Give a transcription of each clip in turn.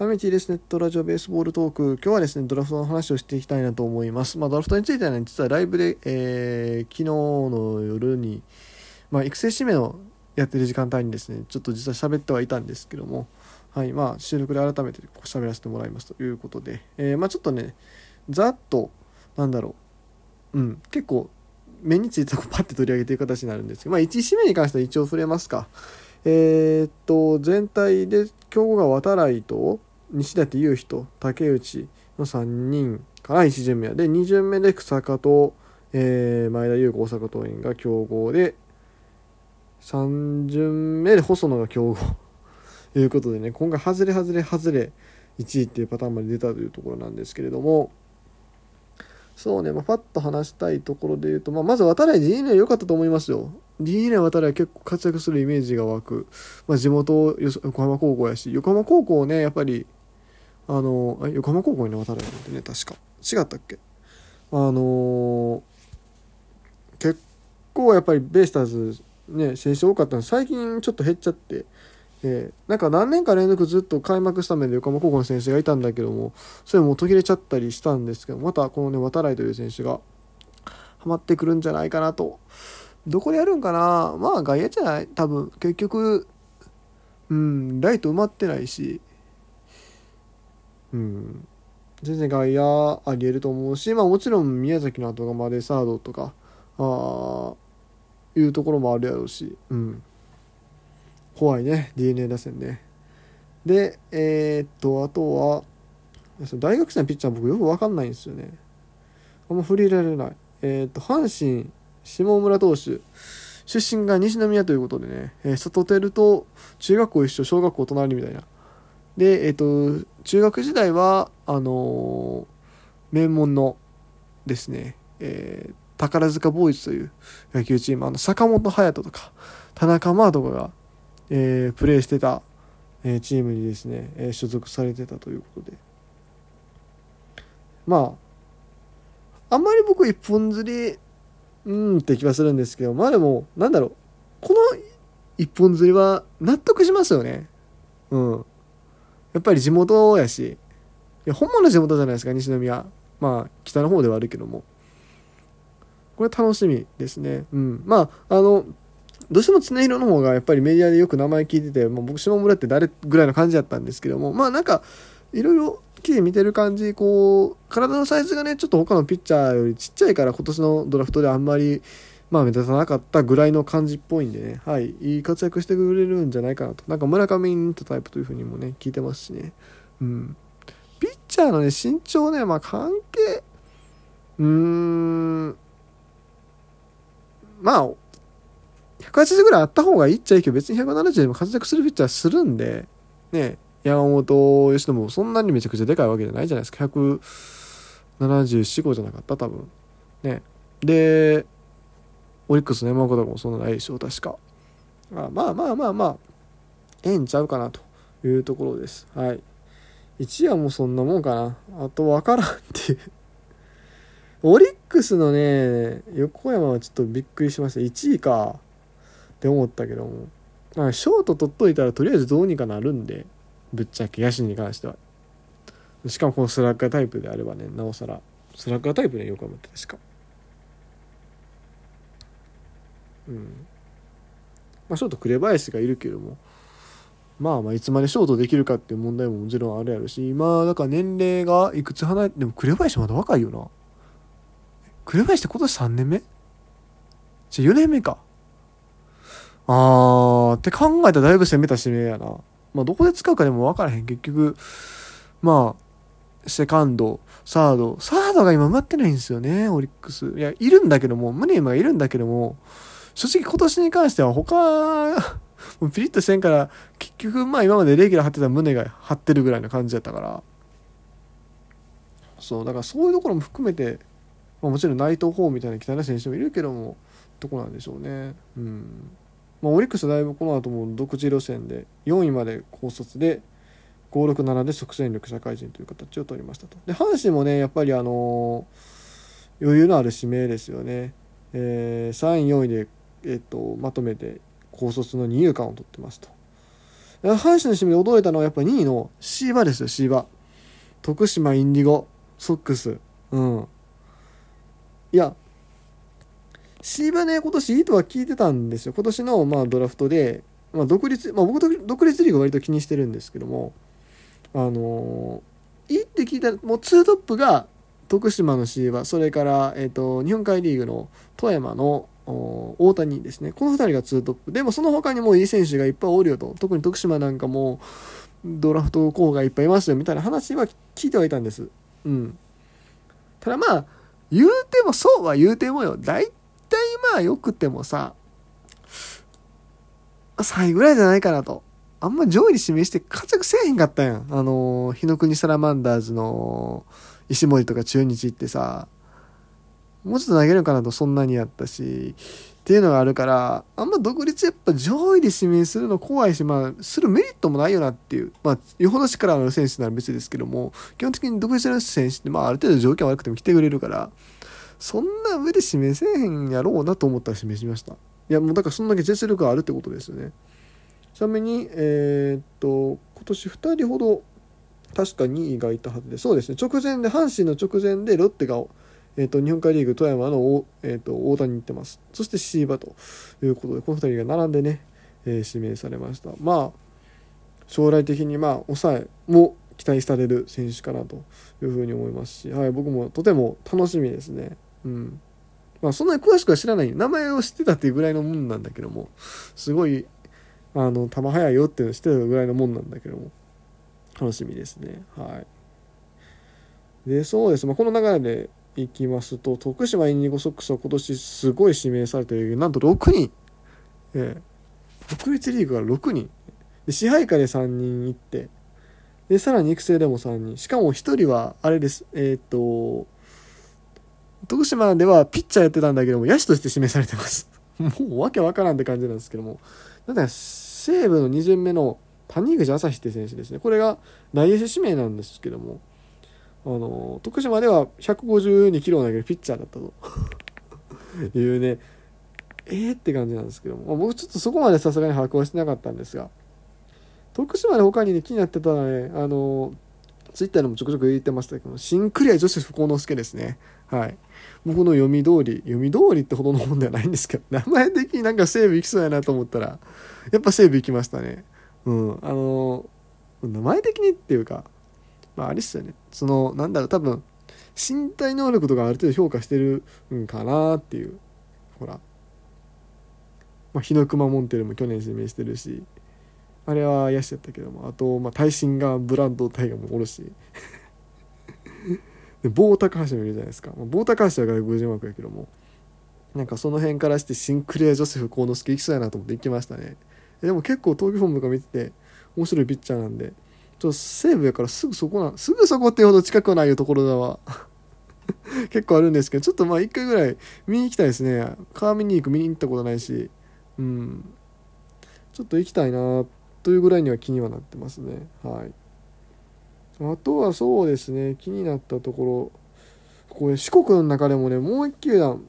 ハミティですネットラジオベースボールトーク。今日はですね、ドラフトの話をしていきたいなと思います。まあ、ドラフトについてはね、実はライブで、えー、昨日の夜に、まあ、育成指名のやってる時間帯にですね、ちょっと実は喋ってはいたんですけども、はい、まあ、収録で改めて喋らせてもらいますということで、えー、まあ、ちょっとね、ざっと、なんだろう、うん、結構、目についたとこパッて取り上げていく形になるんですけど、まあ、1指名に関しては一応触れますか。えー、っと、全体で、競合が渡来と、西舘雄人竹内の3人から1巡目で2巡目で草加と、えー、前田優子大阪桐蔭が強豪で3巡目で細野が強豪。と いうことでね今回外れ外れ外れ1位っていうパターンまで出たというところなんですけれども。そうね、まあ、パッと話したいところで言うと、まあ、まず渡来 DNA 良かったと思いますよ。DNA 渡来は結構活躍するイメージが湧く、まあ、地元横浜高校やし横浜高校ねやっぱりあの横浜高校に渡るなんてね確か。違ったっけ？あの結構やっぱりベイスターズね選手多かったの。最近ちょっと減っちゃって、えー、なんか何年か連続ずっと開幕スタメンで横浜高校の選手がいたんだけどもそれも途切れちゃったりしたんですけどまたこのね渡来という選手がハマってくるんじゃないかなと。どこでやるんかな？まあ外野じゃない？多分。結局うんライト埋まってないし。うん、全然外野ありえると思うし、まあ、もちろん宮崎の後がまでサードとかあいうところもあるやろうし、うん、怖いね d n a 打線ね。でえー、っとあとは大学生のピッチャー僕よく分かんないんですよね。あんま振り入れられない。えー、っと阪神下村投手出身が西宮ということでね、えー、外テルと中学校一緒小学校隣みたいな。で、えっ、と、中学時代は、あの、名門のですね、えー、宝塚ボーイズという野球チーム、あの、坂本勇人とか、田中マーとかが、えー、プレーしてた、えー、チームにですね、えー、所属されてたということで。まあ、あんまり僕一本釣り、うんって気はするんですけど、まあでも、なんだろう、この一本釣りは納得しますよね。うん。やっぱり地元やし、いや、本物地元じゃないですか、西宮。まあ、北の方ではあるけども。これ楽しみですね。うん。まあ、あの、どうしても常広の方がやっぱりメディアでよく名前聞いてて、まあ、僕下村って誰ぐらいの感じだったんですけども、まあなんか、いろいろ記事見てる感じ、こう、体のサイズがね、ちょっと他のピッチャーよりちっちゃいから今年のドラフトであんまり、まあ目立たなかったぐらいの感じっぽいんでね、はい、いい活躍してくれるんじゃないかなと。なんか村上に似たタイプというふうにもね、聞いてますしね。うん。ピッチャーのね、身長ね、まあ関係、うーん、まあ、180ぐらいあった方がいいっちゃいいけど、別に170でも活躍するピッチャーするんで、ね、山本由伸もそんなにめちゃくちゃでかいわけじゃないじゃないですか。174、5じゃなかった、多分。ね。で、オリックスの山岡とかもそんなないでしょう確か。あまあまあまあまあええんちゃうかなというところです。はい。1位はもそんなもんかな。あと分からんっていう。オリックスのね横山はちょっとびっくりしました。1位か。って思ったけども。ショート取っといたらとりあえずどうにかなるんで。ぶっちゃけ野手に関しては。しかもこのスラッガータイプであればねなおさら。スラッガータイプで横山って確か。うん。まあ、ショート紅林がいるけどもまあまあいつまでショートできるかっていう問題ももちろんあるやろし今だから年齢がいくつ離れてでも紅林まだ若いよな。紅林って今年3年目？じゃ4年目か。あーって考えたらだいぶ攻めた指名やな。まあどこで使うかでも分からへん。結局まあセカンドサード。サードが今埋まってないんですよねオリックス。いやいるんだけどもムネームがいるんだけども正直今年に関しては他、もうピリッとせんから、結局まあ今までレギュラー張ってた胸が張ってるぐらいの感じだったから、そう、だからそういうところも含めて、まあ、もちろん内藤ーみたいな汚い選手もいるけども、どこなんでしょうね。うん。まあ、オリックスだいぶこの後も独自路線で、4位まで高卒で、567で即戦力社会人という形を取りましたと。で、阪神もね、やっぱりあのー、余裕のある指名ですよね。えー、3位、4位でえっと、まとめて高卒の二遊間を取ってますと。阪神の締めで驚いたのはやっぱ2位のシーバですよシーバ徳島インディゴソックス。うん。いやシーバね今年いいとは聞いてたんですよ。今年のまあドラフトで、まあ、独立、まあ、僕独立リーグ割と気にしてるんですけどもあのー、いいって聞いたもう2トップが徳島のシーバそれから、えーと、日本海リーグの富山の大谷ですね。この2人が2トップ。でもその他にもいい選手がいっぱいおるよと。特に徳島なんかもドラフト候補がいっぱいいますよ。みたいな話は聞いてはいたんです。うん。ただまあ言うてもそうは言うてもよ。大体まあよくてもさ3位ぐらいじゃないかなと。あんま上位に指名して活躍せえへんかったや。んあの日の国サラマンダーズの石森とか中日ってさもうちょっと投げるかなとそんなにやったしっていうのがあるからあんま独立やっぱ上位で指名するの怖いしまあするメリットもないよなっていうまあよほど力のある選手なら別ですけども基本的に独立の選手ってまあある程度条件悪くても来てくれるからそんな上で指名せえへんやろうなと思ったら指名しました。いやもうだからそんだけ実力があるってことですよね。ちなみにえー、っと今年2人ほど確か2位がいたはずでそうですね。直前で阪神の直前でロッテがえーと、日本海リーグ富山の、えーと、大谷に行ってます。そしてシーバということでこの2人が並んでね、えー、指名されました。まあ将来的にまあ抑えも期待される選手かなというふうに思いますし、はい、僕もとても楽しみですね。うん。まあそんなに詳しくは知らない。名前を知ってたっていうぐらいのもんなんだけどもすごいあの球速いよっていうのを知ってたぐらいのもんなんだけども楽しみですね。はい。でそうです、まあ、この流れでいきますと徳島インディゴソックスは今年すごい指名されているなんと6人、えー、国立リーグが6人。で支配下で3人いって。でさらに育成でも3人。しかも1人はあれです。えっ、と徳島ではピッチャーやってたんだけども野手として指名されてます。もうわけわからんって感じなんですけども。だから西武の2巡目の谷口朝日って選手ですね。これが内野手指名なんですけども。あの徳島では152キロを投げるピッチャーだったと。いうね。えーって感じなんですけども、僕ちょっとそこまでさすがに把握はしてなかったんですが。徳島で他にね気になってたのはねあのツイッターでもちょくちょく言ってましたけどシンクリア女子不幸之助ですね。はい。僕の読み通り読み通りってほどのもんではないんですけど名前的になんか西武行きそうやなと思ったらやっぱ西武行きましたね。うん。あの名前的にっていうかまあ、あれっすよね。そのなんだろう多分身体能力とかある程度評価してるんかなっていう。ほら、まあ、日の熊モンテルも去年指名してるし。あれは野手やったけども。あと、まあ、耐震がブランドタイガーもおるし。で棒高橋もいるじゃないですか、まあ、棒高橋は外国人枠やけども。なんかその辺からしてシンクレア・ジョセフ幸之助いきそうやなと思って行きましたね。でも結構投球フォームとか見てて面白いピッチャーなんでちょっと西武やからすぐそこなすぐそこっていうほど近くはないよところだわ結構あるんですけどちょっとまあ一回ぐらい見に行きたいですね。川見に行く見に行ったことないし。うん。ちょっと行きたいなというぐらいには気にはなってますね。はい。あとはそうですね気になったところ。これ四国の中でもねもう一球団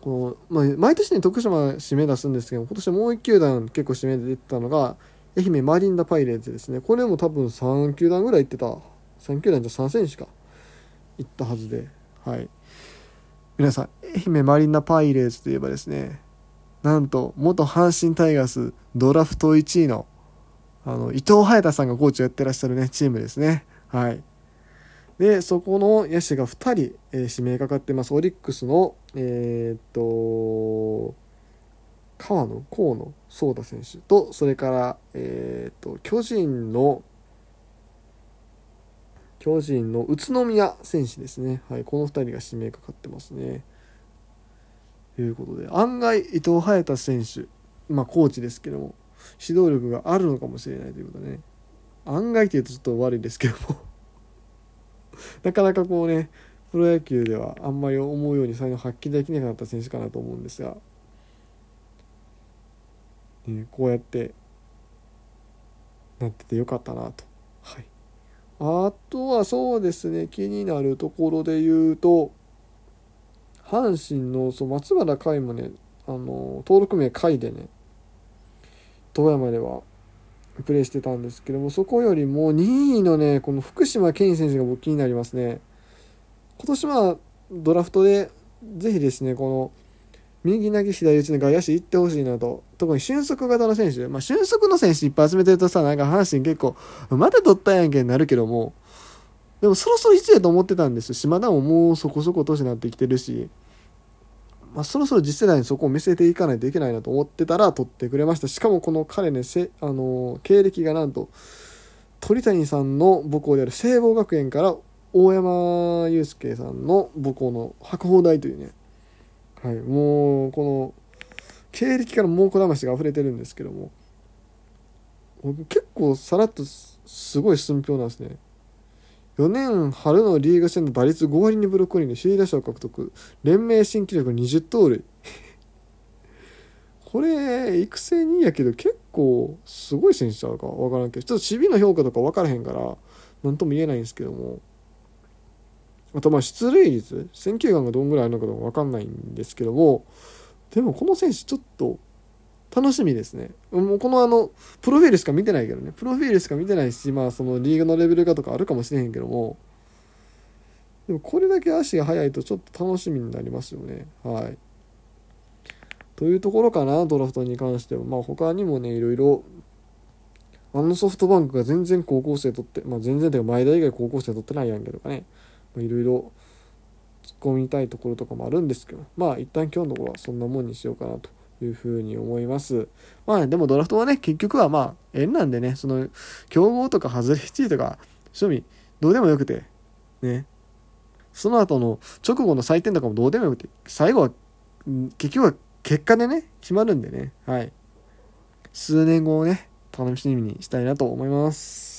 この、まあ、毎年ね徳島指名出すんですけど今年もう一球団結構指名で出てたのが愛媛マリンダパイレーツですね。これも多分3球団ぐらい行ってた。3球団じゃ3選手か。行ったはずで。はい。皆さん、愛媛マリンダパイレーツといえばですね、なんと、元阪神タイガースドラフト1位の、あの、伊藤隼太さんがコーチをやってらっしゃるね、チームですね。はい。で、そこの野手が2人、えー、指名かかってます。オリックスの、えー、っと、川野河野壮太選手とそれから、えーと、巨人の巨人の宇都宮選手ですね、はい、この2人が指名かかってますね。ということで案外伊藤隼太選手、まあ、コーチですけども指導力があるのかもしれないということでね。案外っていうとちょっと悪いですけども。なかなかこうねプロ野球ではあんまり思うように才能発揮できなかった選手かなと思うんですがえこうやってなっててよかったなと。はい、あとはそうですね気になるところで言うと阪神のそう松原海もねあの登録名海でね富山ではプレーしてたんですけどもそこよりも2位のねこの福島健選手が僕気になりますね今年はドラフトでぜひですねこの右投げ左打ちの外野手行ってほしいなと。特に俊足型の選手。まあ俊足の選手いっぱい集めてるとさなんか阪神結構まだ取ったやんけになるけども。でもそろそろ1やと思ってたんです島田ももうそこそこ年になってきてるし。まあ、そろそろ次世代にそこを見せていかないといけないなと思ってたら取ってくれました。しかもこの彼ねせあの経歴がなんと鳥谷さんの母校である聖望学園から大山祐介さんの母校の白鵬大というね、はい、もうこの経歴から猛虎魂が溢れてるんですけども結構さらっとすごい寸評なんですね。4年春のリーグ戦の打率5割にブロッコリーで首位打者を獲得。連盟新記録20盗塁。これ育成2位やけど結構すごい選手ちゃうか分からんけどちょっと守備の評価とか分からへんから何とも言えないんですけども。あとまあ出塁率選球眼がどんぐらいあるのかどうか分かんないんですけどもでもこの選手ちょっと楽しみですね。もうこのあの、プロフィールしか見てないけどね。プロフィールしか見てないし、まあそのリーグのレベルがとかあるかもしれへんけども、でもこれだけ足が速いとちょっと楽しみになりますよね。はい。というところかな、ドラフトに関しては。まあ他にもね、いろいろ、あのソフトバンクが全然高校生取って、まあ全然というか前田以外高校生取ってないやんけとかね、いろいろ突っ込みたいところとかもあるんですけど、まあ一旦今日のところはそんなもんにしようかなというふうに思います。まあでもドラフトはね、結局はまあ縁なんでね、その競合とか外れ1位とか、庶民、どうでもよくて、ね。その後の直後の採点とかもどうでもよくて、最後は、結局は結果でね、決まるんでね、はい。数年後をね、楽しみにしたいなと思います。